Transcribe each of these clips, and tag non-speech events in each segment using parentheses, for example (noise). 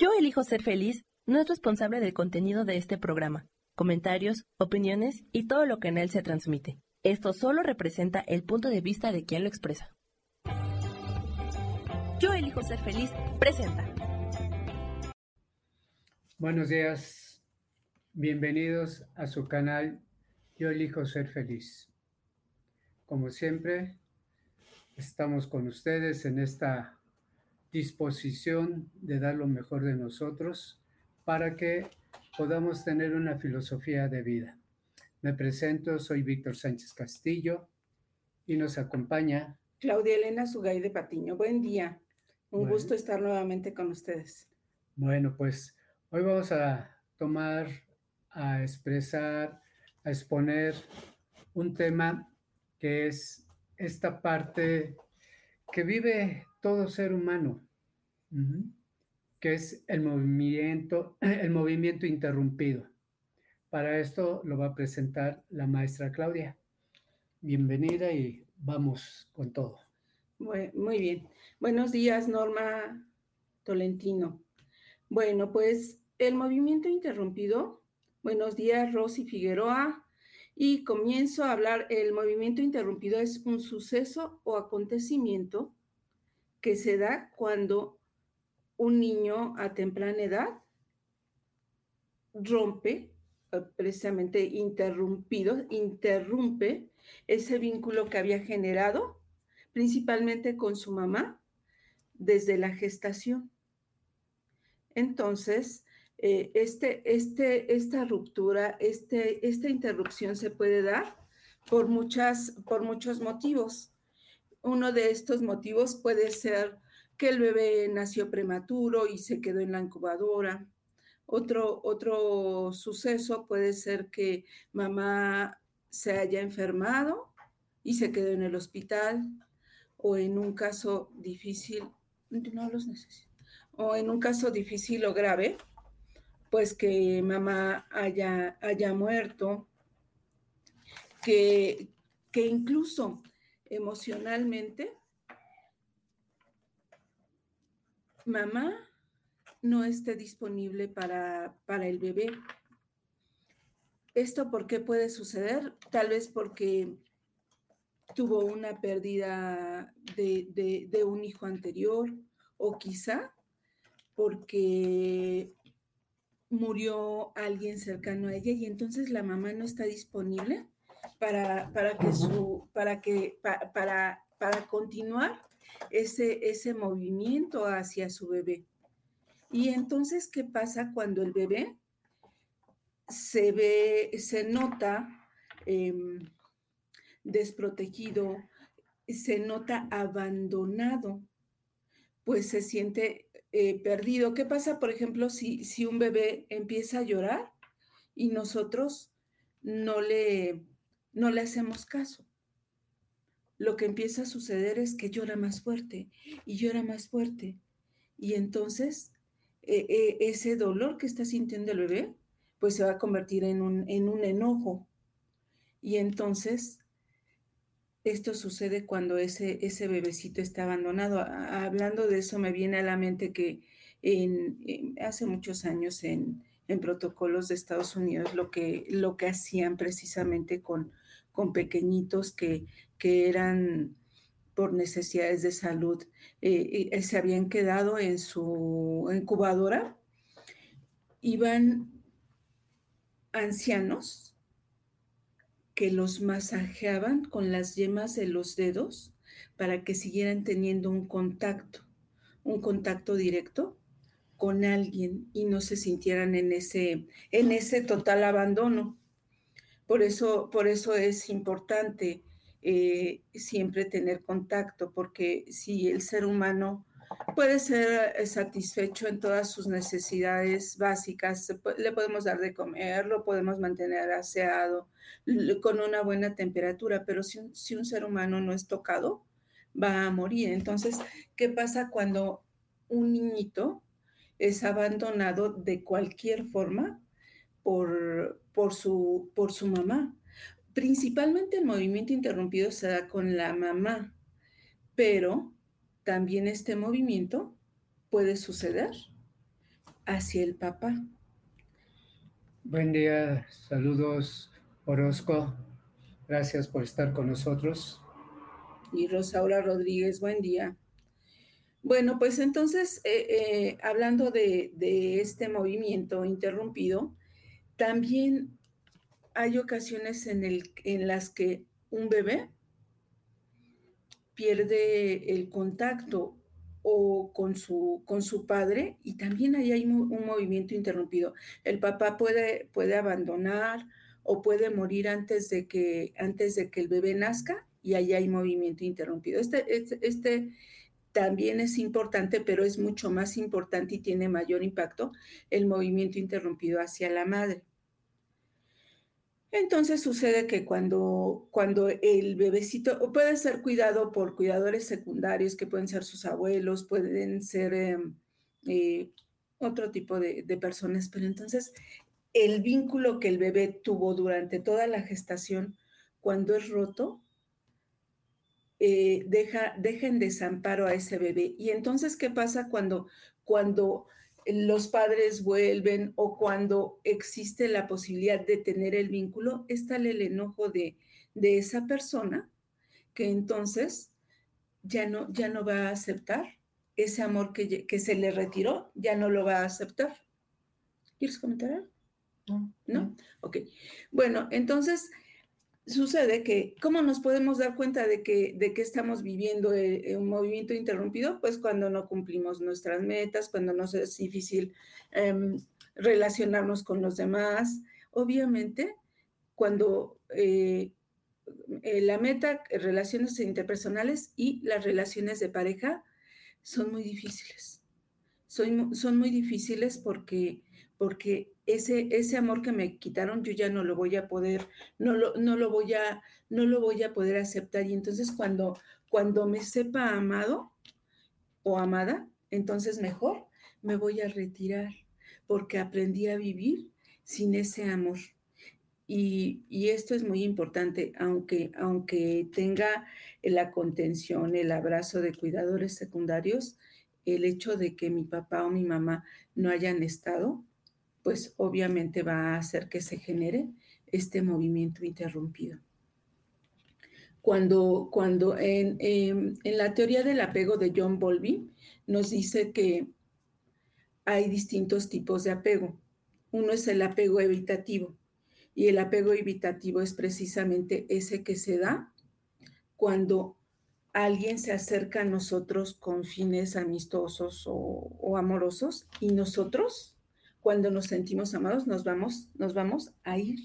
Yo elijo ser feliz no es responsable del contenido de este programa, comentarios, opiniones y todo lo que en él se transmite. Esto solo representa el punto de vista de quien lo expresa. Yo elijo ser feliz presenta. Buenos días, bienvenidos a su canal Yo elijo ser feliz. Como siempre, estamos con ustedes en esta disposición de dar lo mejor de nosotros para que podamos tener una filosofía de vida. Me presento, soy Víctor Sánchez Castillo y nos acompaña Claudia Elena Sugay de Patiño. Buen día, un gusto estar nuevamente con ustedes. Bueno, pues hoy vamos a tomar, a expresar, a exponer un tema que es esta parte que vive todo ser humano, que es el movimiento, (clears throat) el movimiento interrumpido. Para esto lo va a presentar la maestra Claudia. Bienvenida y vamos con todo. Muy, bien. Buenos días, Norma Tolentino. Bueno, pues el movimiento interrumpido. Buenos días, Rosy Figueroa. Y comienzo a hablar, el movimiento interrumpido es un suceso o acontecimiento que se da cuando un niño a temprana edad rompe, eh, precisamente interrumpido, interrumpe ese vínculo que había generado, principalmente con su mamá, desde la gestación. Entonces, eh, este, este, esta ruptura, este, esta interrupción se puede dar por, muchas, por muchos motivos. Uno de estos motivos puede ser que el bebé nació prematuro y se quedó en la incubadora. Otro, otro suceso puede ser que mamá se haya enfermado y se quedó en el hospital o en un caso difícil, no los necesito, o en un caso difícil o grave, pues que mamá haya, haya muerto, que, que incluso emocionalmente, mamá no esté disponible para, para el bebé. ¿Esto por qué puede suceder? Tal vez porque tuvo una pérdida de, de, un hijo anterior o quizá porque murió alguien cercano a ella y entonces la mamá no está disponible para, para que su, para que, para, para continuar ese, ese movimiento hacia su bebé. Y entonces, ¿qué pasa cuando el bebé se ve, se nota em, desprotegido, se nota abandonado? Pues se siente eh, perdido. ¿Qué pasa, por ejemplo, si, si un bebé empieza a llorar y nosotros no le, no le hacemos caso? Lo que empieza a suceder es que llora más fuerte y llora más fuerte. Y entonces e, e, ese dolor que está sintiendo el bebé, pues se va a convertir en un, en un enojo. Y entonces esto sucede cuando ese, ese bebecito está abandonado. hablando de eso, me viene a la mente que hace muchos años en, protocolos de Estados Unidos lo que, lo que hacían precisamente con, con pequeñitos que, que eran por necesidades de salud, eh, eh, se habían quedado en su incubadora, iban ancianos que los masajeaban con las yemas de los dedos para que siguieran teniendo un contacto, un contacto directo con alguien y no se sintieran en ese, en ese total abandono. Por eso, por eso es importante eh, siempre tener contacto, porque si el ser humano puede ser eh, satisfecho en todas sus necesidades básicas. Le podemos dar de comer, lo podemos mantener aseado con una buena temperatura, pero si si un ser humano no es tocado, va a morir. Entonces, ¿qué pasa cuando un niñito es abandonado de cualquier forma por, por, su, por su mamá? Principalmente el movimiento interrumpido se da con la mamá, pero también este movimiento puede suceder hacia el papá. Buen día, saludos Orozco, gracias por estar con nosotros. Y Rosaura Rodríguez, buen día. Bueno, pues entonces, eh, eh, hablando de, este movimiento interrumpido, también hay ocasiones en, el, en las que un bebé pierde el contacto o con su, con su padre y también ahí hay un, movimiento interrumpido. El papá puede, puede abandonar o puede morir antes de, que, antes de que el bebé nazca y ahí hay movimiento interrumpido. Este, este, este también es importante, pero es mucho más importante y tiene mayor impacto el movimiento interrumpido hacia la madre. Entonces sucede que cuando, cuando el bebecito puede ser cuidado por cuidadores secundarios, que pueden ser sus abuelos, pueden ser em, eh, otro tipo de, personas, pero entonces el vínculo que el bebé tuvo durante toda la gestación, cuando es roto, eh, deja, deja en desamparo a ese bebé. Y entonces, ¿qué pasa cuando, cuando los padres vuelven o cuando existe la posibilidad de tener el vínculo? Está el enojo de, de esa persona que entonces ya no, ya no va a aceptar ese amor que, que se le retiró, ya no lo va a aceptar. ¿Quieres comentar. ¿No? Ok. Bueno, entonces sucede que, ¿cómo nos podemos dar cuenta de que, de que estamos viviendo eh, un movimiento interrumpido? Pues cuando no cumplimos nuestras metas, cuando nos es difícil em, relacionarnos con los demás. Obviamente, cuando eh, eh, la meta, relaciones interpersonales y las relaciones de pareja son muy difíciles. Son, son muy difíciles porque, porque ese, ese amor que me quitaron, yo ya no lo voy a poder, no lo, no lo voy a, no lo voy a poder aceptar. Y entonces cuando, cuando me sepa amado o amada, entonces mejor me voy a retirar porque aprendí a vivir sin ese amor. Y, y, esto es muy importante, aunque, aunque tenga la contención, el abrazo de cuidadores secundarios, el hecho de que mi papá o mi mamá no hayan estado, pues obviamente va a hacer que se genere este movimiento interrumpido. Cuando, cuando en, em, en, la teoría del apego de John Bowlby nos dice que hay distintos tipos de apego. Uno es el apego evitativo y el apego evitativo es precisamente ese que se da cuando alguien se acerca a nosotros con fines amistosos o, o amorosos y nosotros cuando nos sentimos amados, nos vamos, nos vamos a ir.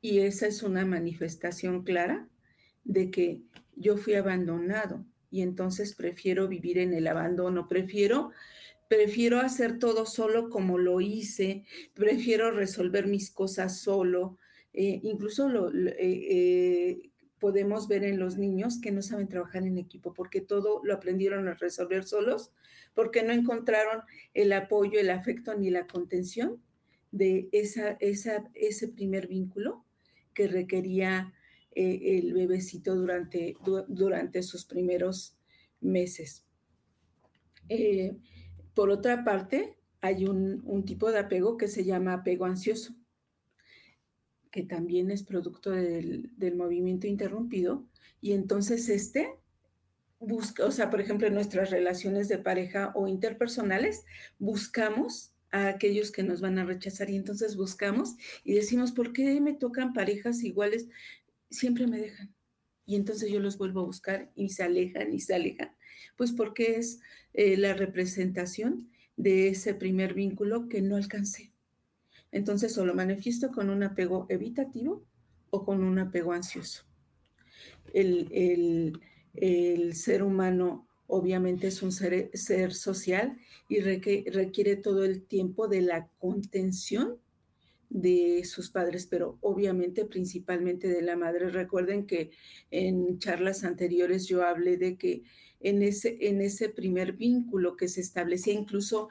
Y esa es una manifestación clara de que yo fui abandonado y entonces prefiero vivir en el abandono, prefiero prefiero hacer todo solo como lo hice, prefiero resolver mis cosas solo, eh, incluso lo, eh, eh, podemos ver en los niños que no saben trabajar en equipo porque todo lo aprendieron a resolver solos, porque no encontraron el apoyo, el afecto ni la contención de esa, ese primer vínculo que requería eh, el bebecito durante, durante sus primeros meses. Eh, por otra parte, hay un, un tipo de apego que se llama apego ansioso que también es producto del, movimiento interrumpido, y entonces este busca, o sea, por ejemplo, en nuestras relaciones de pareja o interpersonales, buscamos a aquellos que nos van a rechazar y entonces buscamos y decimos, ¿por qué me tocan parejas iguales? Siempre me dejan. Y entonces yo los vuelvo a buscar y se alejan y se alejan. Pues porque es eh, la representación de ese primer vínculo que no alcancé. Entonces, o lo manifiesto con un apego evitativo o con un apego ansioso. El, ser humano obviamente es un ser, ser social y requiere, todo el tiempo de la contención de sus padres, pero obviamente principalmente de la madre. Recuerden que en charlas anteriores yo hablé de que en ese, en ese primer vínculo que se establecía, incluso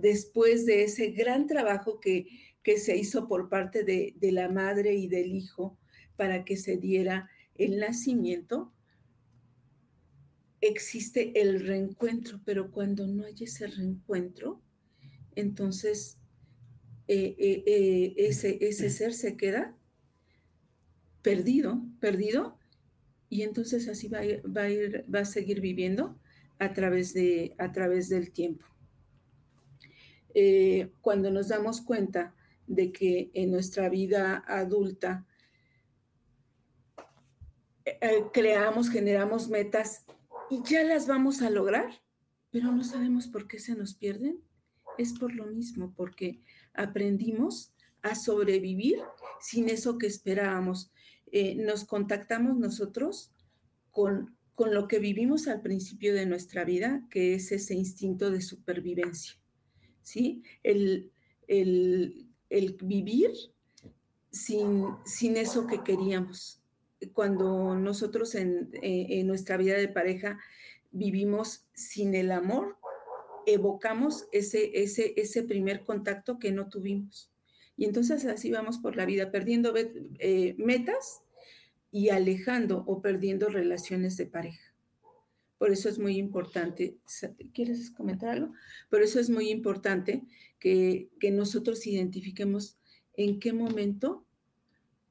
después de ese gran trabajo que, que se hizo por parte de, de, la madre y del hijo para que se diera el nacimiento, existe el reencuentro, pero cuando no hay ese reencuentro, entonces eh, eh, eh, ese, ese ser se queda perdido, perdido, y entonces así va a, va a, ir, va a seguir viviendo a través, de, a través del tiempo. cuando nos damos cuenta de que en nuestra vida adulta creamos, generamos metas y ya las vamos a lograr, pero no sabemos por qué se nos pierden, es por lo mismo, porque aprendimos a sobrevivir sin eso que esperábamos. Eh, nos contactamos nosotros con, con lo que vivimos al principio de nuestra vida, que es ese instinto de supervivencia, ¿sí? El, el, el vivir sin, sin eso que queríamos. Cuando nosotros en, eh, en nuestra vida de pareja vivimos sin el amor, evocamos ese, ese, ese primer contacto que no tuvimos. Y entonces así vamos por la vida, perdiendo eh, metas y alejando o perdiendo relaciones de pareja. Por eso es muy importante, ¿quieres comentar algo? Por eso es muy importante que, nosotros identifiquemos en qué momento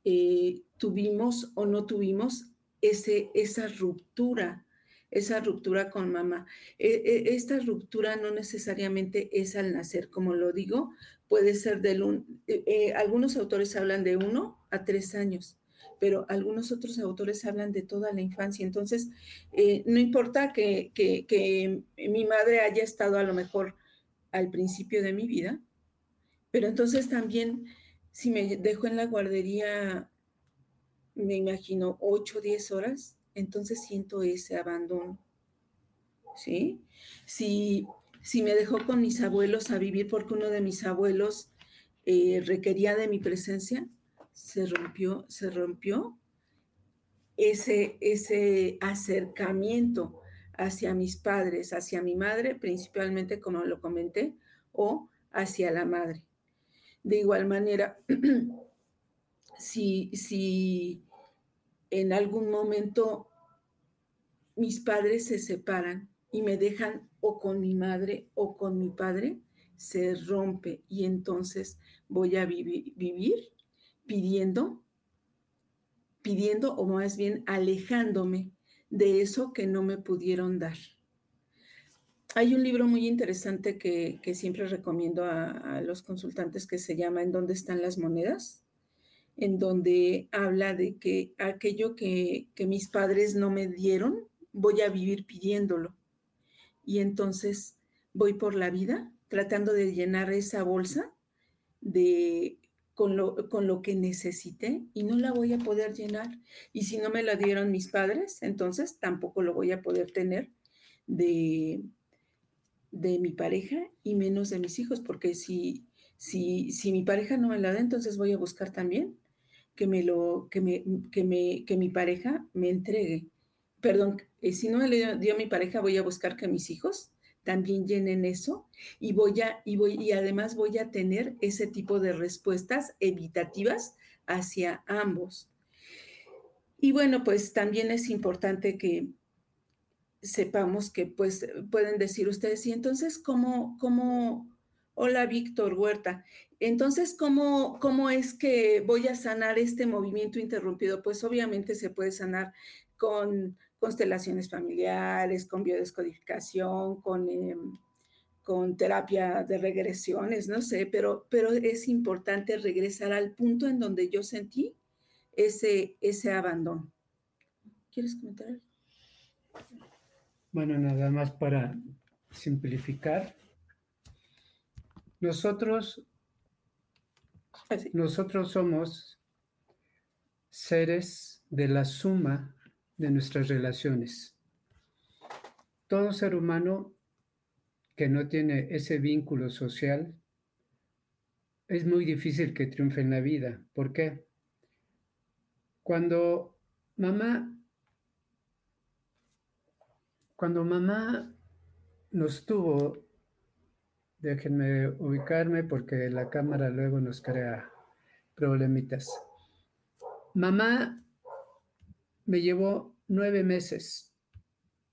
eh, tuvimos o no tuvimos ese, esa ruptura esa ruptura con mamá. E, e, esta ruptura no necesariamente es al nacer, como lo digo, puede ser de un, eh, eh, algunos autores hablan de uno a tres años, pero algunos otros autores hablan de toda la infancia. Entonces, eh, no importa que, que mi madre haya estado a lo mejor al principio de mi vida, pero entonces también si me dejo en la guardería, me imagino, ocho o diez horas, entonces siento ese abandono. ¿Sí? Si, si me dejó con mis abuelos a vivir porque uno de mis abuelos eh, requería de mi presencia, se rompió, se rompió ese, ese acercamiento hacia mis padres, hacia mi madre, principalmente como lo comenté, o hacia la madre. De igual manera, (clears throat) si, si en algún momento mis padres se separan y me dejan o con mi madre o con mi padre, se rompe y entonces voy a vivir pidiendo, pidiendo o más bien alejándome de eso que no me pudieron dar. Hay un libro muy interesante que, siempre recomiendo a, a, los consultantes que se llama ¿En dónde están las monedas? En donde habla de que aquello que, mis padres no me dieron, voy a vivir pidiéndolo. Y entonces voy por la vida tratando de llenar esa bolsa de, con, lo, con lo que necesité y no la voy a poder llenar. Y si no me la dieron mis padres, entonces tampoco lo voy a poder tener de, de mi pareja y menos de mis hijos, porque si, si, si mi pareja no me la da, entonces voy a buscar también que me lo, que me, que me, que mi pareja me entregue. Perdón, eh, si no le dio mi pareja, voy a buscar que mis hijos también llenen eso y voy a, y voy, y además voy a tener ese tipo de respuestas evitativas hacia ambos. Y bueno, pues también es importante que sepamos que pues pueden decir ustedes, y entonces, ¿cómo, cómo, hola Víctor Huerta, entonces, ¿cómo, ¿cómo es que voy a sanar este movimiento interrumpido? Pues obviamente se puede sanar con constelaciones familiares, con biodescodificación, con, em, con terapia de regresiones, no sé, pero, pero es importante regresar al punto en donde yo sentí ese, ese abandono. ¿Quieres comentar? Bueno, nada más para simplificar. Nosotros nosotros somos seres de la suma de nuestras relaciones. Todo ser humano que no tiene ese vínculo social es muy difícil que triunfe en la vida. ¿Por qué? Cuando mamá, cuando mamá nos tuvo Déjenme ubicarme porque la cámara luego nos crea problemitas. Mamá me llevó nueve meses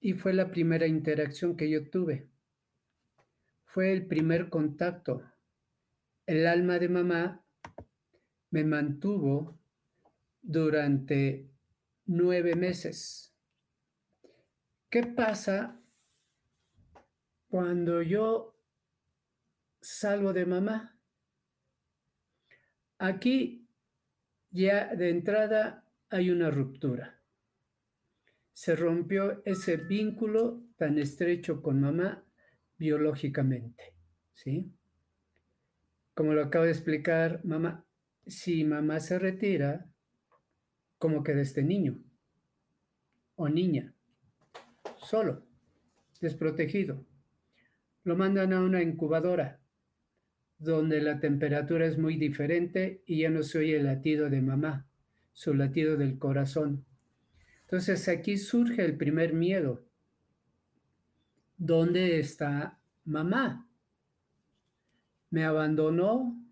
y fue la primera interacción que yo tuve. fue el primer contacto. El alma de mamá me mantuvo durante nueve meses. ¿Qué pasa cuando yo salgo de mamá? Aquí ya de entrada hay una ruptura. Se rompió ese vínculo tan estrecho con mamá biológicamente, ¿sí? Como lo acabo de explicar, mamá, si mamá se retira, ¿cómo queda este niño o niña? Solo, desprotegido. Lo mandan a una incubadora donde la temperatura es muy diferente y ya no se oye el latido de mamá, su latido del corazón. Entonces aquí surge el primer miedo. ¿Dónde está mamá? ¿Me abandonó?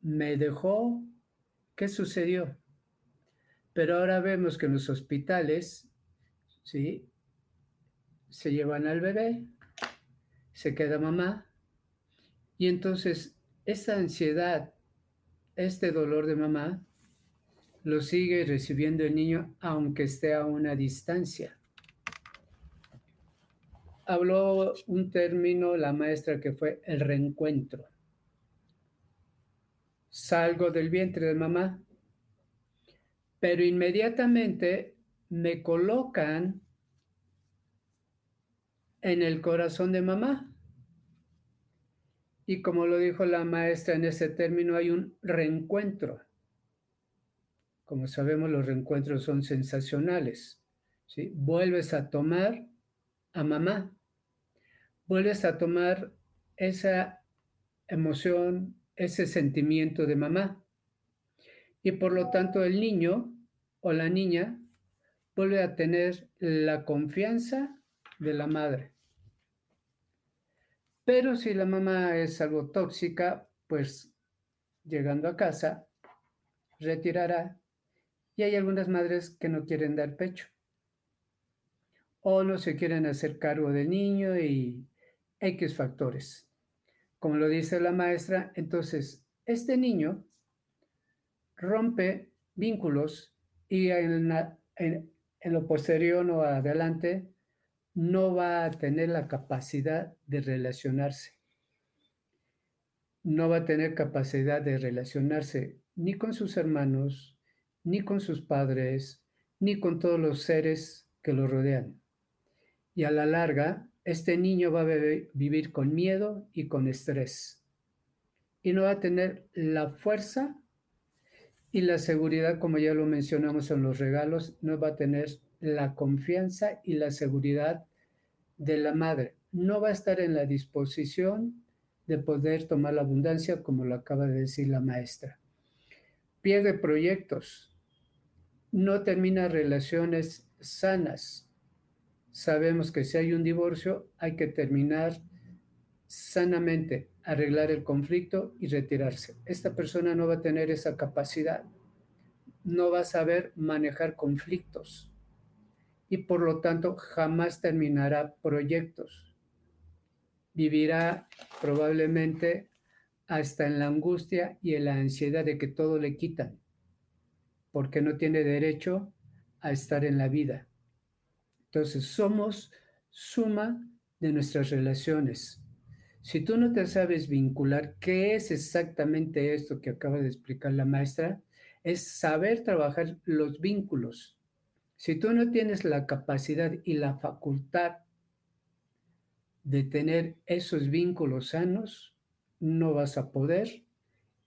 ¿Me dejó? ¿Qué sucedió? Pero ahora vemos que en los hospitales, ¿sí? Se llevan al bebé, se queda mamá, y entonces esta ansiedad, este dolor de mamá, lo sigue recibiendo el niño aunque esté a una distancia. Habló un término la maestra que fue el reencuentro. Salgo del vientre de mamá, pero inmediatamente me colocan en el corazón de mamá. Y como lo dijo la maestra en ese término, hay un reencuentro. Como sabemos, los reencuentros son sensacionales. ¿sí? Vuelves a tomar a mamá, vuelves a tomar esa emoción, ese sentimiento de mamá. Y por lo tanto el niño o la niña vuelve a tener la confianza de la madre. Pero si la mamá es algo tóxica, pues llegando a casa, retirará. Y hay algunas madres que no quieren dar pecho. O no se quieren hacer cargo del niño y X factores. Como lo dice la maestra, entonces este niño rompe vínculos y en, en lo posterior o adelante no va a tener la capacidad de relacionarse. No va a tener capacidad de relacionarse ni con sus hermanos, ni con sus padres, ni con todos los seres que lo rodean. Y a la larga, este niño va a vivir con miedo y con estrés. Y no va a tener la fuerza y la seguridad, como ya lo mencionamos en los regalos, no va a tener la confianza y la seguridad de la madre. No va a estar en la disposición de poder tomar la abundancia, como lo acaba de decir la maestra. Pierde proyectos, no termina relaciones sanas. Sabemos que si hay un divorcio, hay que terminar sanamente, arreglar el conflicto y retirarse. Esta persona no va a tener esa capacidad, no va a saber manejar conflictos y por lo tanto jamás terminará proyectos. Vivirá probablemente hasta en la angustia y en la ansiedad de que todo le quitan, porque no tiene derecho a estar en la vida. Entonces somos suma de nuestras relaciones. Si tú no te sabes vincular, ¿qué es exactamente esto que acaba de explicar la maestra? Es saber trabajar los vínculos si tú no tienes la capacidad y la facultad de tener esos vínculos sanos, no vas a poder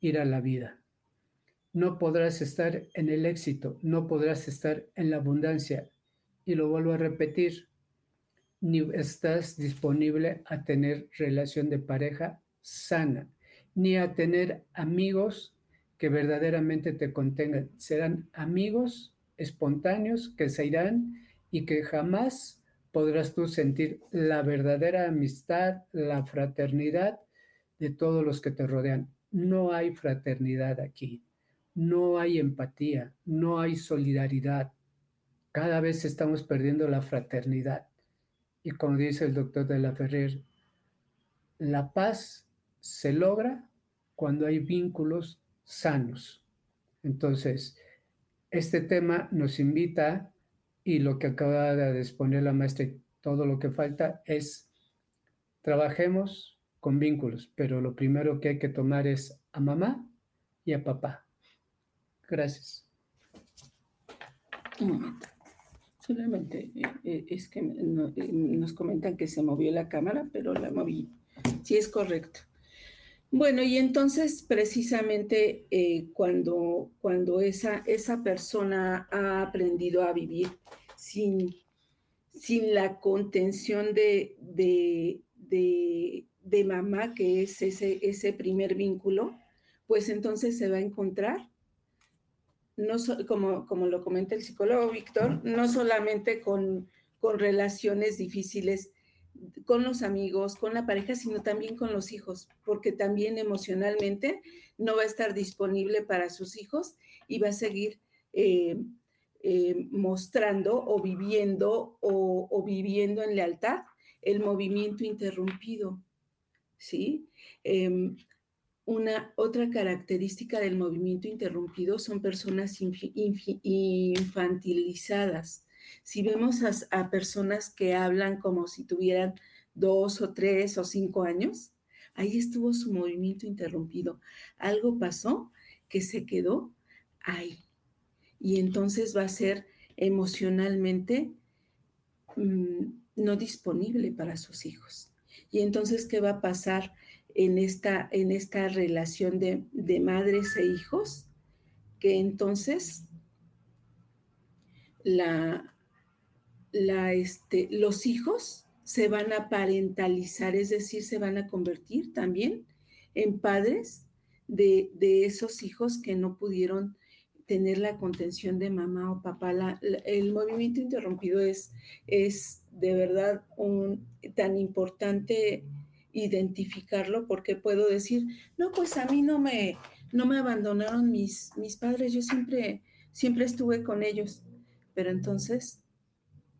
ir a la vida. No podrás estar en el éxito, no podrás estar en la abundancia. Y lo vuelvo a repetir, ni estás disponible a tener relación de pareja sana, ni a tener amigos que verdaderamente te contengan. Serán amigos espontáneos que se irán y que jamás podrás tú sentir la verdadera amistad, la fraternidad de todos los que te rodean. No hay fraternidad aquí, no hay empatía, no hay solidaridad. Cada vez estamos perdiendo la fraternidad. Y como dice el doctor de la Ferrer, la paz se logra cuando hay vínculos sanos. Entonces, este tema nos invita y lo que acaba de exponer la maestra, todo lo que falta es trabajemos con vínculos, pero lo primero que hay que tomar es a mamá y a papá. Gracias. Un momento. Solamente eh, eh, es que eh, nos comentan que se movió la cámara, pero la moví. Sí, es correcto. Bueno, y entonces precisamente cuando, cuando esa, esa persona ha aprendido a vivir sin, sin la contención de, de, de, mamá, que es ese, ese primer vínculo, pues entonces se va a encontrar no como, como lo comenta el psicólogo Víctor, no solamente con, con relaciones difíciles con los amigos, con la pareja, sino también con los hijos, porque también emocionalmente no va a estar disponible para sus hijos y va a seguir eh, eh, mostrando o viviendo o, viviendo en lealtad el movimiento interrumpido, ¿sí? Em, una otra característica del movimiento interrumpido son personas infantilizadas. Si vemos a, personas que hablan como si tuvieran dos o tres o cinco años, ahí estuvo su movimiento interrumpido. Algo pasó que se quedó ahí. Y entonces va a ser emocionalmente mm, no disponible para sus hijos. Y entonces, ¿qué va a pasar? en esta, en esta relación de, madres e hijos, que entonces la, la, este, los hijos se van a parentalizar, es decir, se van a convertir también en padres de, esos hijos que no pudieron tener la contención de mamá o papá. el movimiento interrumpido es, es de verdad tan importante identificarlo porque puedo decir, no, pues a mí no me, no me abandonaron mis, mis padres, yo siempre, siempre estuve con ellos, pero entonces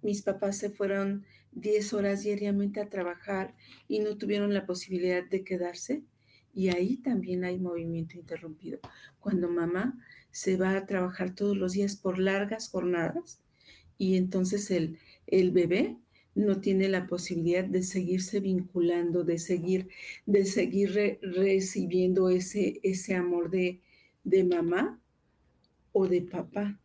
mis papás se fueron 10 horas diariamente a trabajar y no tuvieron la posibilidad de quedarse. Y ahí también hay movimiento interrumpido. Cuando mamá se va a trabajar todos los días por largas jornadas y entonces el, el bebé no tiene la posibilidad de seguirse vinculando, de seguir, de seguir recibiendo ese, ese amor de, de, mamá o de papá.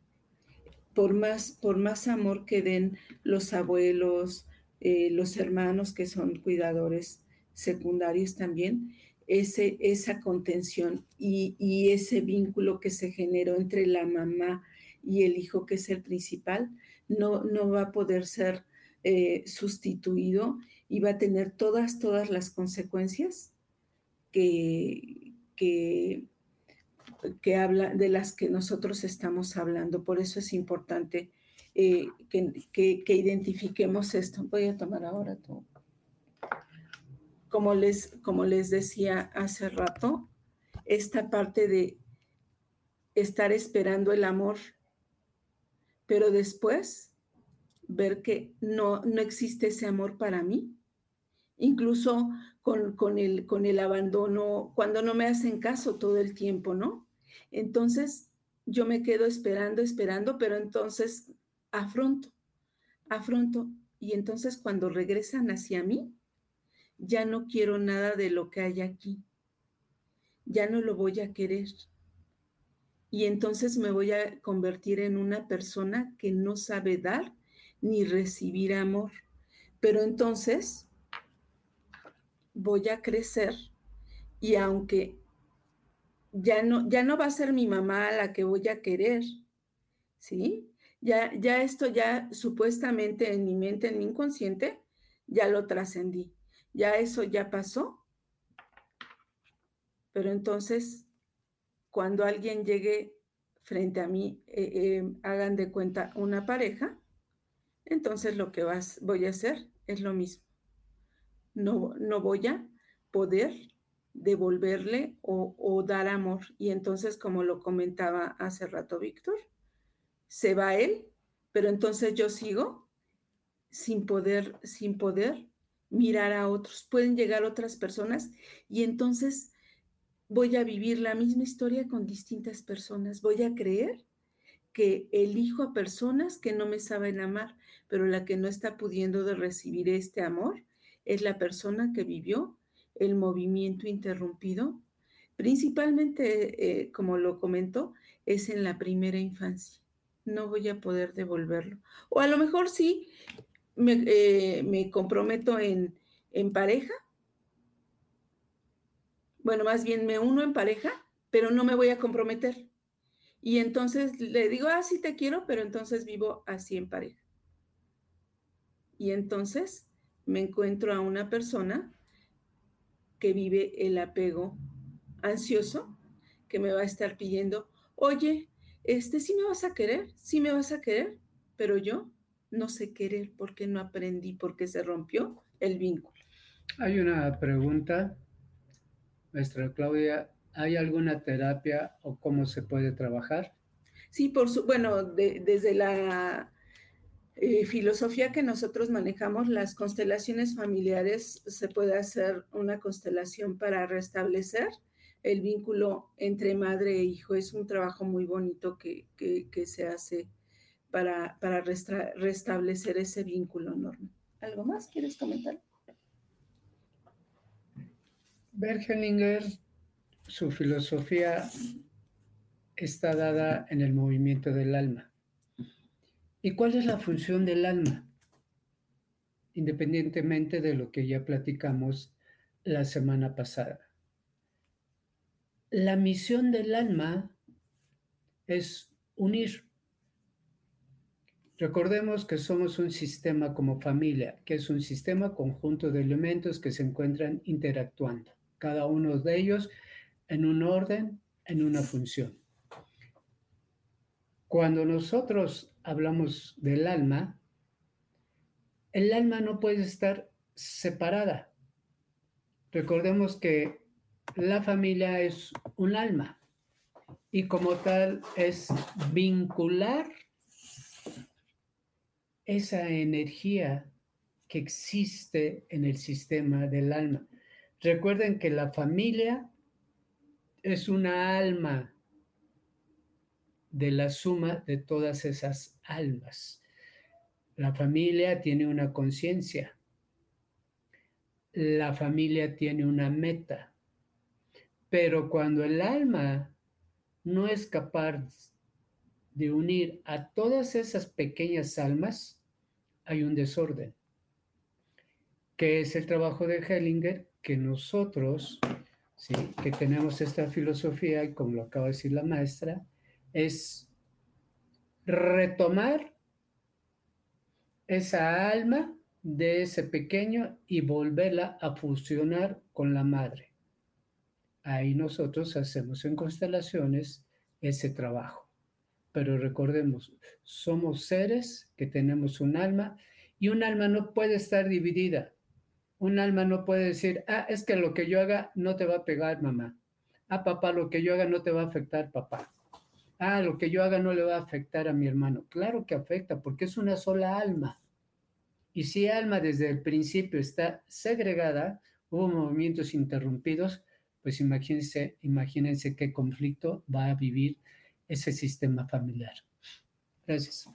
Por más, por más amor que den los abuelos, eh, los hermanos que son cuidadores secundarios también, ese, esa contención y, ese vínculo que se generó entre la mamá y el hijo, que es el principal, no, no va a poder ser eh, sustituido y va a tener todas, todas las consecuencias que, que, habla, de las que nosotros estamos hablando. Por eso es importante eh, que, identifiquemos esto. Voy a tomar ahora todo. Como les, como les decía hace rato, esta parte de estar esperando el amor, pero después ver que no, no existe ese amor para mí. Incluso con, con, el, con el abandono, cuando no me hacen caso todo el tiempo, ¿no? Entonces yo me quedo esperando, esperando, pero entonces afronto, afronto. Y entonces cuando regresan hacia mí, ya no quiero nada de lo que hay aquí. Ya no lo voy a querer. Y entonces me voy a convertir en una persona que no sabe dar ni recibir amor. Pero entonces voy a crecer y aunque ya no, ya no va a ser mi mamá la que voy a querer, ¿sí? Ya, ya esto ya supuestamente en mi mente, en mi inconsciente, ya lo trascendí. Ya eso ya pasó. Pero entonces, cuando alguien llegue frente a mí, eh, eh, hagan de cuenta una pareja, entonces lo que vas, voy a hacer es lo mismo. No, no voy a poder devolverle o, dar amor. Y entonces, como lo comentaba hace rato Víctor, se va él, pero entonces yo sigo sin poder, sin poder mirar a otros, pueden llegar otras personas y entonces voy a vivir la misma historia con distintas personas. Voy a creer que elijo a personas que no me saben amar, pero la que no está pudiendo de recibir este amor es la persona que vivió el movimiento interrumpido. Principalmente, eh, como lo comento, es en la primera infancia. No voy a poder devolverlo. O a lo mejor sí, me, eh, comprometo en, en pareja. Bueno, más bien me uno en pareja, pero no me voy a comprometer. Y entonces le digo, ah, sí te quiero, pero entonces vivo así en pareja. Y entonces me encuentro a una persona que vive el apego ansioso, que me va a estar pidiendo, oye, este sí me vas a querer, sí me vas a querer, pero yo no sé querer porque no aprendí, porque se rompió el vínculo. Hay una pregunta, maestra Claudia, ¿hay alguna terapia o cómo se puede trabajar? Sí, por su, bueno, desde la eh, filosofía que nosotros manejamos, las constelaciones familiares, se puede hacer una constelación para restablecer el vínculo entre madre e hijo. Es un trabajo muy bonito que, se hace para, para restablecer ese vínculo, Norma. ¿Algo más quieres comentar? Bergelinger, su filosofía está dada en el movimiento del alma. ¿Y cuál es la función del alma? Independientemente de lo que ya platicamos la semana pasada. La misión del alma es unir. Recordemos que somos un sistema como familia, que es un sistema conjunto de elementos que se encuentran interactuando, cada uno de ellos en un orden, en una función. Cuando nosotros hablamos del alma, el alma no puede estar separada. Recordemos que la familia es un alma y como tal es vincular esa energía que existe en el sistema del alma. Recuerden que la familia es una alma de la suma de todas esas almas. La familia tiene una conciencia. La familia tiene una meta. Pero cuando el alma no es capaz de unir a todas esas pequeñas almas, hay un desorden, que es el trabajo de Hellinger, que nosotros, ¿sí? que tenemos esta filosofía, y como lo acaba de decir la maestra, es retomar esa alma de ese pequeño y volverla a fusionar con la madre. Ahí nosotros hacemos en constelaciones ese trabajo. Pero recordemos, somos seres que tenemos un alma y un alma no puede estar dividida. Un alma no puede decir, ah, es que lo que yo haga no te va a pegar, mamá. Ah, papá, lo que yo haga no te va a afectar, papá ah, lo que yo haga no le va a afectar a mi hermano. Claro que afecta, porque es una sola alma. Y si alma desde el principio está segregada, hubo movimientos interrumpidos, pues imagínense, imagínense qué conflicto va a vivir ese sistema familiar. Gracias.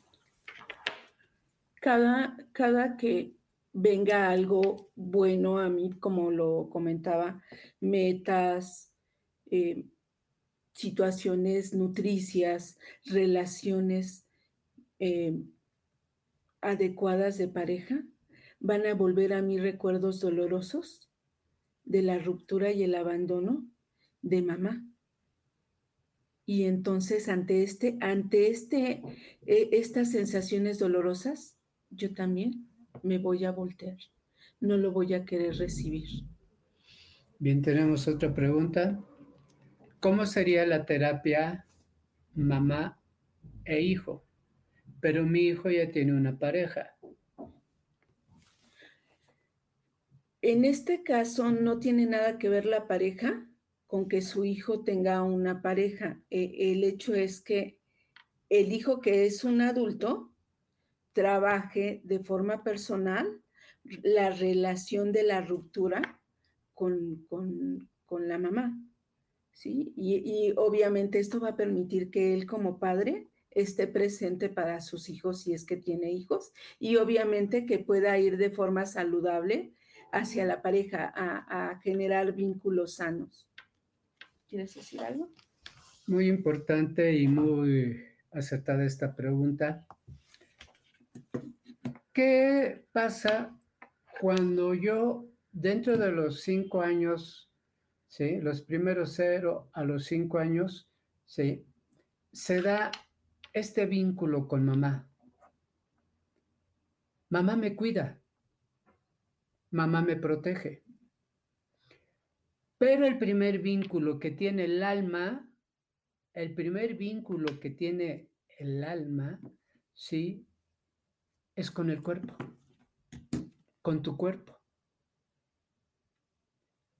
Cada, cada que venga algo bueno a mí, como lo comentaba, metas, eh, situaciones nutricias, relaciones eh, adecuadas de pareja, van a volver a mí recuerdos dolorosos de la ruptura y el abandono de mamá. Y entonces ante este, ante este, e, estas sensaciones dolorosas, yo también me voy a voltear. No lo voy a querer recibir. Bien, tenemos otra pregunta. ¿Cómo sería la terapia mamá e hijo? Pero mi hijo ya tiene una pareja. En este caso no tiene nada que ver la pareja con que su hijo tenga una pareja. E, el hecho es que el hijo que es un adulto trabaje de forma personal la relación de la ruptura con, la mamá. ¿sí? Y, obviamente esto va a permitir que él como padre esté presente para sus hijos si es que tiene hijos y obviamente que pueda ir de forma saludable hacia la pareja a, generar vínculos sanos. ¿Quieres decir algo? Muy importante y muy acertada esta pregunta. ¿Qué pasa cuando yo, dentro de los cinco años, ¿sí? los primeros cero a los cinco años, ¿sí? se da este vínculo con mamá? Mamá me cuida, mamá me protege. Pero el primer vínculo que tiene el alma, el primer vínculo que tiene el alma, ¿sí? Es con el cuerpo, con tu cuerpo.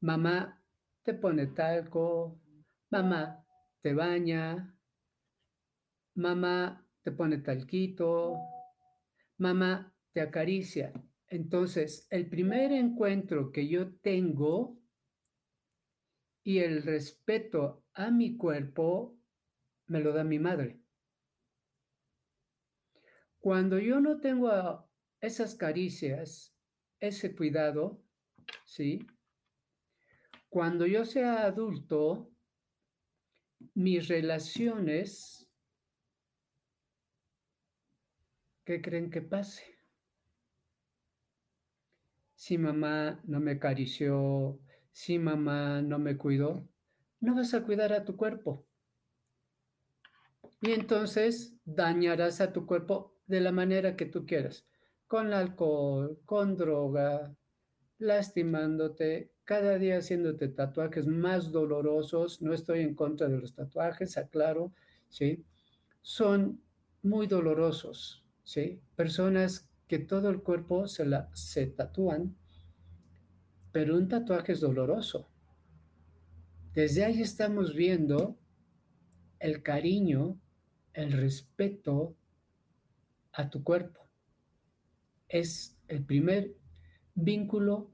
Mamá te pone talco, mamá te baña, mamá te pone talquito, mamá te acaricia. Entonces, el primer encuentro que yo tengo y el respeto a mi cuerpo me lo da mi madre. Cuando yo no tengo esas caricias, ese cuidado, ¿sí? Cuando yo sea adulto, mis relaciones, ¿qué creen que pase? Si mamá no me acarició, si mamá no me cuidó, no vas a cuidar a tu cuerpo. Y entonces dañarás a tu cuerpo de la manera que tú quieras, con alcohol, con droga, lastimándote, cada día haciéndote tatuajes más dolorosos. No estoy en contra de los tatuajes, aclaro, ¿sí? Son muy dolorosos, ¿sí? Personas que todo el cuerpo se, la, se tatúan, pero un tatuaje es doloroso. Desde ahí estamos viendo el cariño, el respeto a tu cuerpo. Es el primer vínculo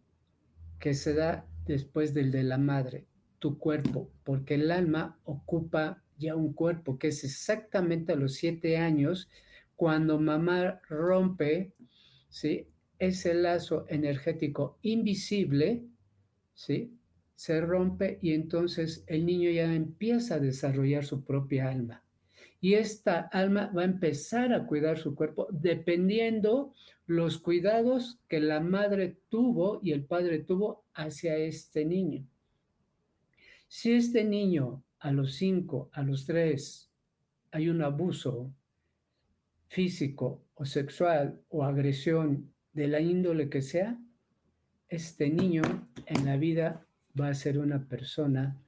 que se da después del de la madre, tu cuerpo, porque el alma ocupa ya un cuerpo que es exactamente a los siete años cuando mamá rompe, ¿sí? Ese lazo energético invisible, ¿sí? Se rompe y entonces el niño ya empieza a desarrollar su propia alma y esta alma va a empezar a cuidar su cuerpo dependiendo los cuidados que la madre tuvo y el padre tuvo hacia este niño. Si este niño a los cinco, a los tres, hay un abuso físico o sexual o agresión de la índole que sea, este niño en la vida va a ser una persona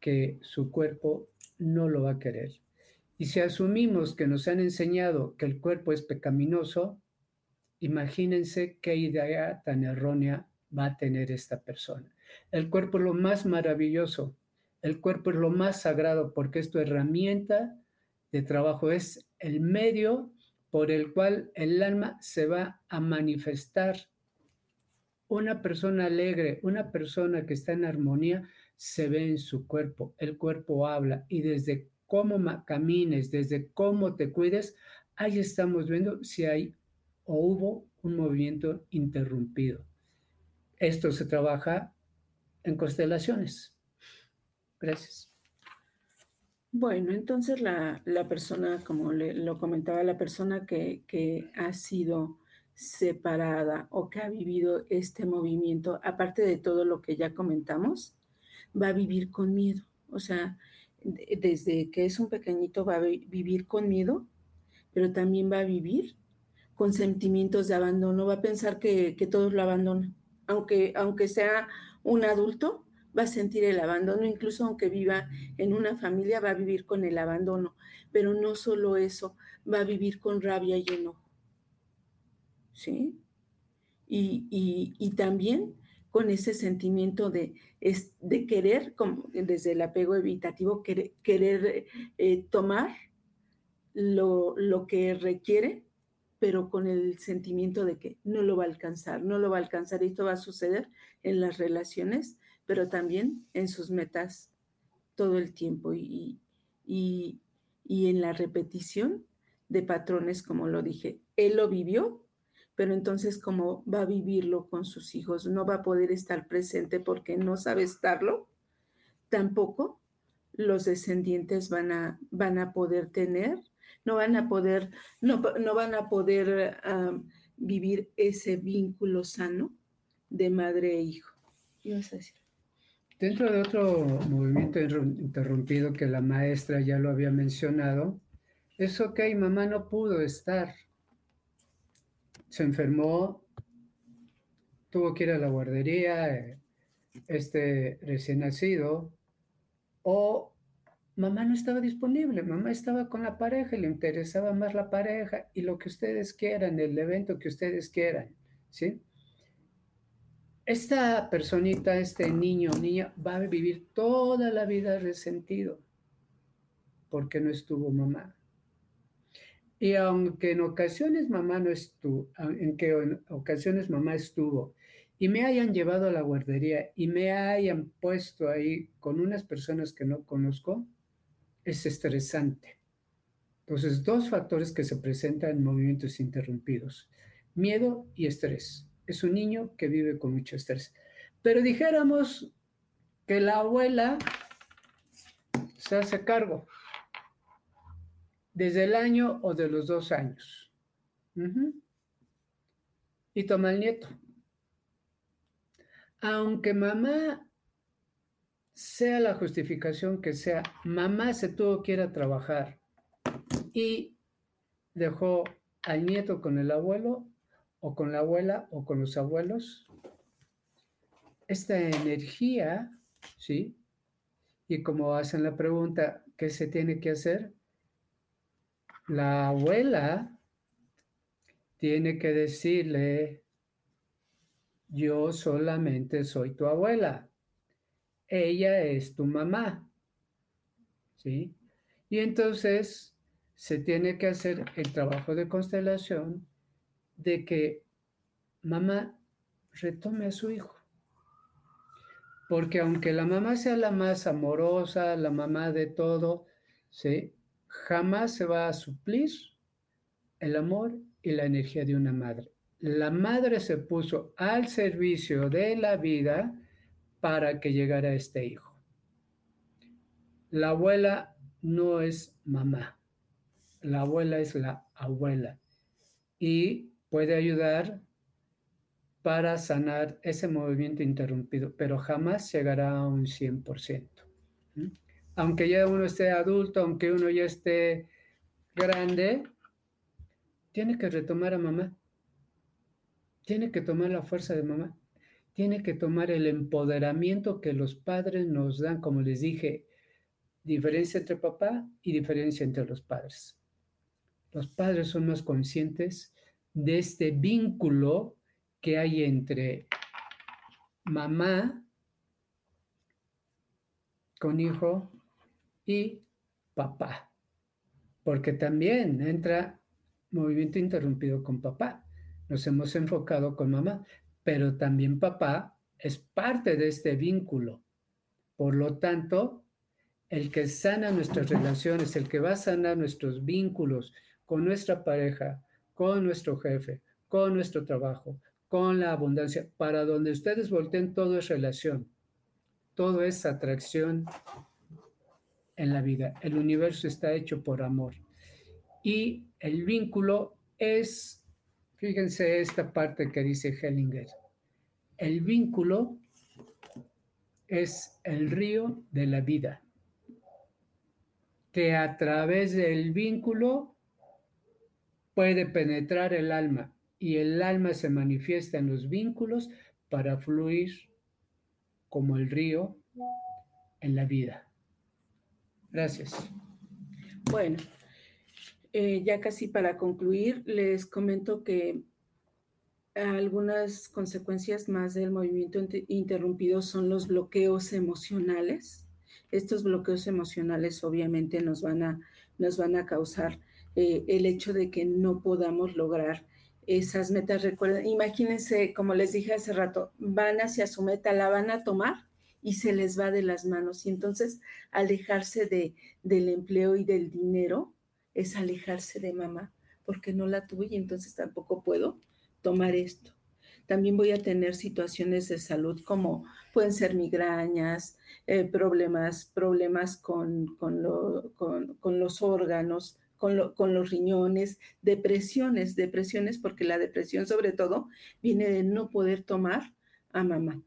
que su cuerpo no lo va a querer. Y si asumimos que nos han enseñado que el cuerpo es pecaminoso, imagínense qué idea tan errónea va a tener esta persona. El cuerpo es lo más maravilloso, el cuerpo es lo más sagrado porque es tu herramienta de trabajo, es el medio por el cual el alma se va a manifestar. Una persona alegre, una persona que está en armonía, se ve en su cuerpo, el cuerpo habla y desde cómo camines, desde cómo te cuides, ahí estamos viendo si hay o hubo un movimiento interrumpido. Esto se trabaja en constelaciones. Gracias. Bueno, entonces la, persona, como le, lo comentaba, la persona que, que, ha sido separada o que ha vivido este movimiento, aparte de todo lo que ya comentamos, va a vivir con miedo. O sea, desde que es un pequeñito va a vivir con miedo, pero también va a vivir con sentimientos de abandono, va a pensar que, todos lo abandonan. Aunque, aunque sea un adulto, va a sentir el abandono, incluso aunque viva en una familia, va a vivir con el abandono. Pero no solo eso, va a vivir con rabia y enojo. ¿Sí? Y, y también con ese sentimiento de, de querer, como desde el apego evitativo, querer, eh, tomar lo, que requiere pero con el sentimiento de que no lo va a alcanzar, no lo va a alcanzar. Y esto va a suceder en las relaciones, pero también en sus metas todo el tiempo y, y, y en la repetición de patrones, como lo dije. Él lo vivió, pero entonces cómo va a vivirlo con sus hijos, no va a poder estar presente porque no sabe estarlo, tampoco los descendientes van a, van a poder tener, no van a poder, no, no van a poder vivir ese vínculo sano de madre e hijo. Dentro de otro movimiento interrumpido que la maestra ya lo había mencionado, es ok, mamá no pudo estar, se enfermó, tuvo que ir a la guardería, eh, este recién nacido, o mamá no estaba disponible, mamá estaba con la pareja, le interesaba más la pareja y lo que ustedes quieran, el evento que ustedes quieran, ¿sí? Esta personita, este niño o niña va a vivir toda la vida resentido porque no estuvo mamá. Y aunque en ocasiones mamá no estuvo, en que en ocasiones mamá estuvo y me hayan llevado a la guardería y me hayan puesto ahí con unas personas que no conozco, es estresante. Entonces, dos factores que se presentan en movimientos interrumpidos, miedo y estrés. Es un niño que vive con mucho estrés. Pero dijéramos que la abuela se hace cargo desde el año o de los dos años. Y toma el nieto. Aunque mamá sea la justificación que sea, mamá se tuvo que ir a trabajar y dejó al nieto con el abuelo o con la abuela o con los abuelos. Esta energía, ¿sí? Y como hacen la pregunta, ¿qué se tiene que hacer? La abuela tiene que decirle, yo solamente soy tu abuela, ella es tu mamá, ¿sí? Y entonces se tiene que hacer el trabajo de constelación de que mamá retome a su hijo. Porque aunque la mamá sea la más amorosa, la mamá de todo, ¿sí? jamás se va a suplir el amor y la energía de una madre. La madre se puso al servicio de la vida para que llegara este hijo. La abuela no es mamá, la abuela es la abuela y puede ayudar para sanar ese movimiento interrumpido, pero jamás llegará a un 100% aunque ya uno esté adulto, aunque uno ya esté grande, tiene que retomar a mamá. Tiene que tomar la fuerza de mamá. Tiene que tomar el empoderamiento que los padres nos dan, como les dije, diferencia entre papá y diferencia entre los padres. Los padres son más conscientes de este vínculo que hay entre mamá con hijo y papá, porque también entra movimiento interrumpido con papá. Nos hemos enfocado con mamá, pero también papá es parte de este vínculo. Por lo tanto, el que sana nuestras relaciones, el que va a sanar nuestros vínculos con nuestra pareja, con nuestro jefe, con nuestro trabajo, con la abundancia, para donde ustedes volteen, todo es relación, todo es atracción en la vida. El universo está hecho por amor. Y el vínculo es, fíjense esta parte que dice Hellinger, el vínculo es el río de la vida, que a través del vínculo puede penetrar el alma y el alma se manifiesta en los vínculos para fluir como el río en la vida. Gracias. Bueno, eh, ya casi para concluir, les comento que algunas consecuencias más del movimiento interrumpido son los bloqueos emocionales. Estos bloqueos emocionales obviamente nos van a, nos van a causar eh, el hecho de que no podamos lograr esas metas. Recuerden, imagínense, como les dije hace rato, van hacia su meta, la van a tomar y se les va de las manos. Y entonces alejarse de, del empleo y del dinero es alejarse de mamá, porque no la tuve y entonces tampoco puedo tomar esto. También voy a tener situaciones de salud como pueden ser migrañas, eh, problemas, problemas con, con, con, los órganos, con, los riñones, depresiones, depresiones, porque la depresión sobre todo viene de no poder tomar a mamá.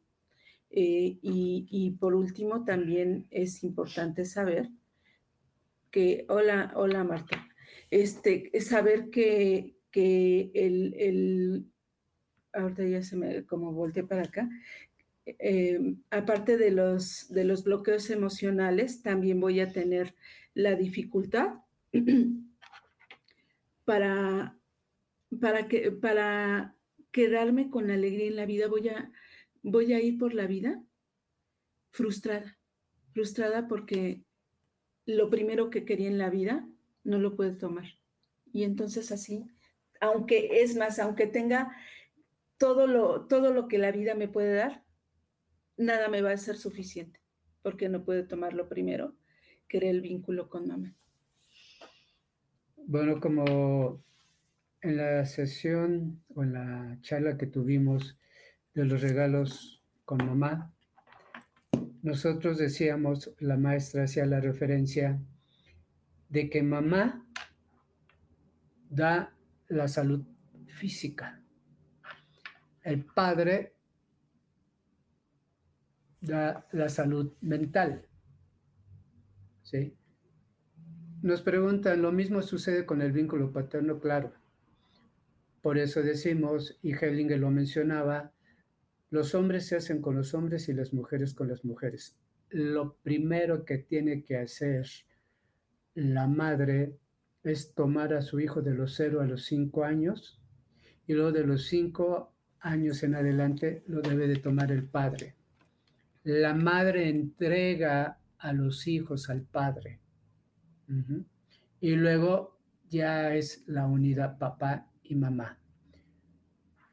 Eh, y, por último, también es importante saber que, hola, hola Marta, este, saber que, que el, el, ahorita ya se me como volteé para acá, eh, aparte de los, de los bloqueos emocionales, también voy a tener la dificultad (clears throat) para, para, que, para quedarme con alegría en la vida. Voy a, voy a ir por la vida frustrada, frustrada porque lo primero que quería en la vida no lo puedo tomar. Y entonces así, aunque es más, aunque tenga todo lo, todo lo que la vida me puede dar, nada me va a ser suficiente, porque no puedo tomar lo primero, que era el vínculo con mamá. Bueno, como en la sesión o en la charla que tuvimos de los regalos con mamá, nosotros decíamos, la maestra hacía la referencia de que mamá da la salud física. El padre da la salud mental. ¿Sí? Nos preguntan, ¿lo mismo sucede con el vínculo paterno? Claro. Por eso decimos, y Hellinger lo mencionaba, los hombres se hacen con los hombres y las mujeres con las mujeres. Lo primero que tiene que hacer la madre es tomar a su hijo de los 0 a los 5 años y luego de los 5 años en adelante lo debe de tomar el padre. La madre entrega a los hijos al padre. Y luego ya es la unidad papá y mamá.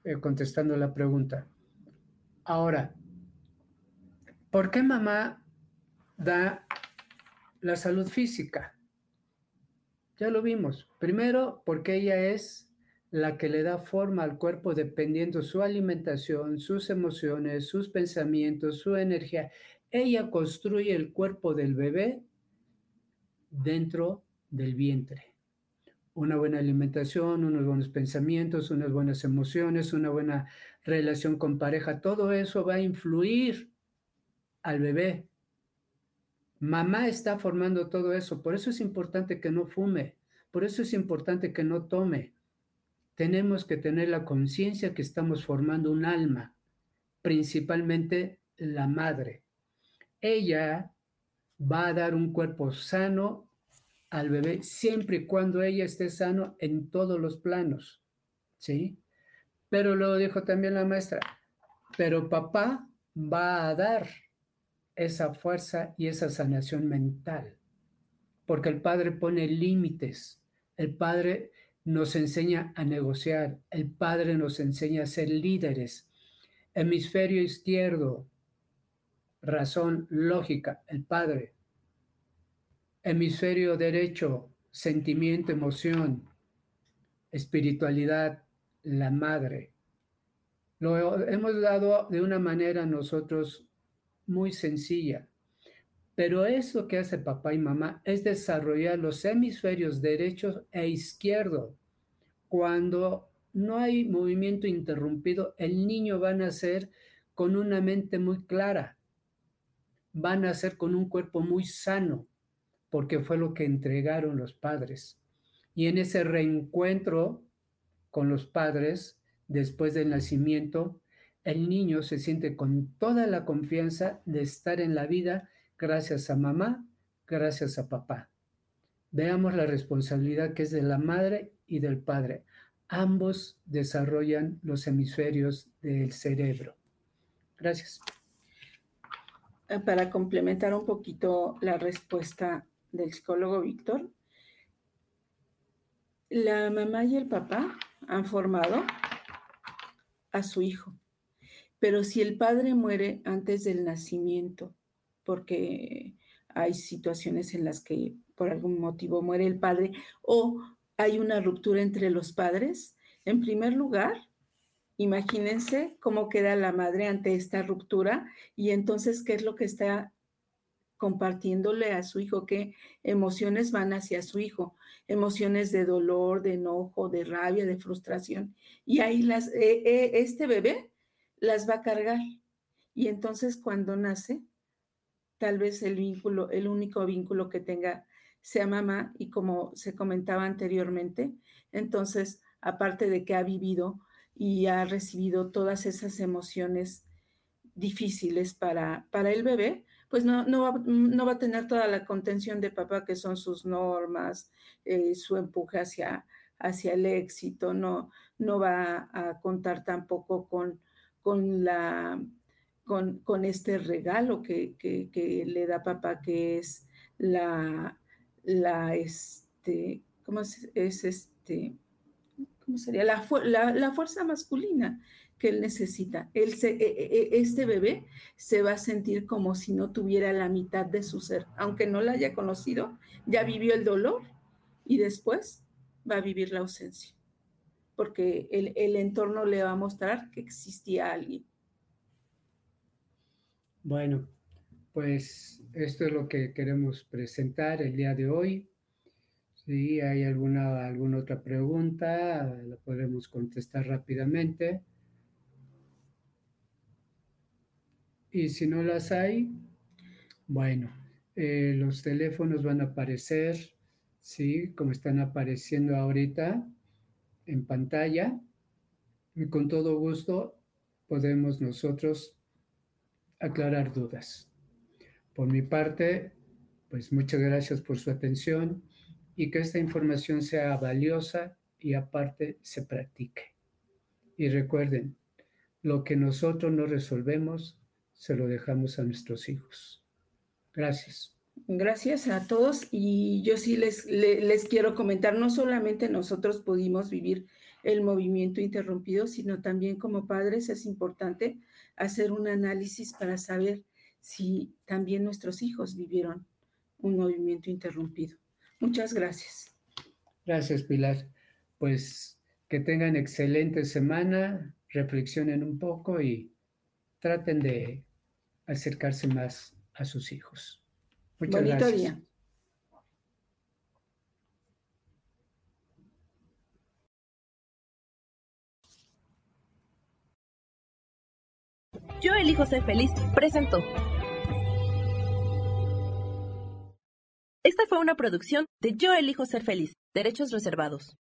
Eh, contestando la pregunta, Ahora, ¿por qué mamá da la salud física? Ya lo vimos. Primero, porque ella es la que le da forma al cuerpo dependiendo su alimentación, sus emociones, sus pensamientos, su energía. Ella construye el cuerpo del bebé dentro del vientre una buena alimentación, unos buenos pensamientos, unas buenas emociones, una buena relación con pareja, todo eso va a influir al bebé. Mamá está formando todo eso, por eso es importante que no fume, por eso es importante que no tome. Tenemos que tener la conciencia que estamos formando un alma, principalmente la madre. Ella va a dar un cuerpo sano al bebé siempre y cuando ella esté sano en todos los planos, ¿sí? Pero luego dijo también la maestra, pero papá va a dar esa fuerza y esa sanación mental, porque el padre pone límites, el padre nos enseña a negociar, el padre nos enseña a ser líderes. Hemisferio izquierdo, razón, lógica, el padre Hemisferio derecho, sentimiento, emoción. Espiritualidad, la madre. Lo hemos dado de una manera nosotros muy sencilla. Pero eso que hace papá y mamá es desarrollar los hemisferios derecho e izquierdo. Cuando no hay movimiento interrumpido, el niño va a nacer con una mente muy clara, va a nacer con un cuerpo muy sano, porque fue lo que entregaron los padres. Y en ese reencuentro con los padres, después del nacimiento, el niño se siente con toda la confianza de estar en la vida gracias a mamá, gracias a papá. Veamos la responsabilidad que es de la madre y del padre. Ambos desarrollan los hemisferios del cerebro. Gracias. Para complementar un poquito la respuesta del psicólogo Víctor, la mamá y el papá han formado a su hijo. Pero si el padre muere antes del nacimiento, porque hay situaciones en las que por algún motivo muere el padre o hay una ruptura entre los padres, en primer lugar, imagínense cómo queda la madre ante esta ruptura y entonces qué es lo que está compartiéndole a su hijo, qué emociones van hacia su hijo, emociones de dolor, de enojo, de rabia, de frustración. Y ahí las, eh, eh, este bebé las va a cargar. Y entonces cuando nace, tal vez el vínculo, el único vínculo que tenga sea mamá y como se comentaba anteriormente, entonces, aparte de que ha vivido y ha recibido todas esas emociones difíciles para, para el bebé, pues no, no, va, no va a tener toda la contención de papá, que son sus normas, eh, su empuje hacia, hacia el éxito, no, no va a contar tampoco con, con la con, este regalo que, le da papá, que es la, la este, ¿cómo es, este? ¿Cómo sería? La, fuerza masculina que él necesita. Él e, e, e, este bebé se va a sentir como si no tuviera la mitad de su ser, aunque no la haya conocido, ya vivió el dolor y después va a vivir la ausencia, porque el entorno le va a mostrar que existía alguien bueno, pues esto es lo que queremos presentar el día de hoy. Si hay alguna, alguna otra pregunta, la podemos contestar rápidamente. Y si no las hay, bueno, eh, los teléfonos van a aparecer, ¿sí? Como están apareciendo ahorita en pantalla. Y con todo gusto podemos nosotros aclarar dudas. Por mi parte, pues muchas gracias por su atención y que esta información sea valiosa y aparte se practique. Y recuerden, lo que nosotros no resolvemos, se lo dejamos a nuestros hijos. Gracias. Gracias a todos y yo sí les, les, quiero comentar, no solamente nosotros pudimos vivir el movimiento interrumpido, sino también como padres es importante hacer un análisis para saber si también nuestros hijos vivieron un movimiento interrumpido. Muchas gracias. Gracias, Pilar. Pues que tengan excelente semana, reflexionen un poco y traten de acercarse más a sus hijos. Muchas gracias. Día. Yo elijo ser feliz presentó. Esta fue una producción de Yo elijo ser feliz, derechos reservados.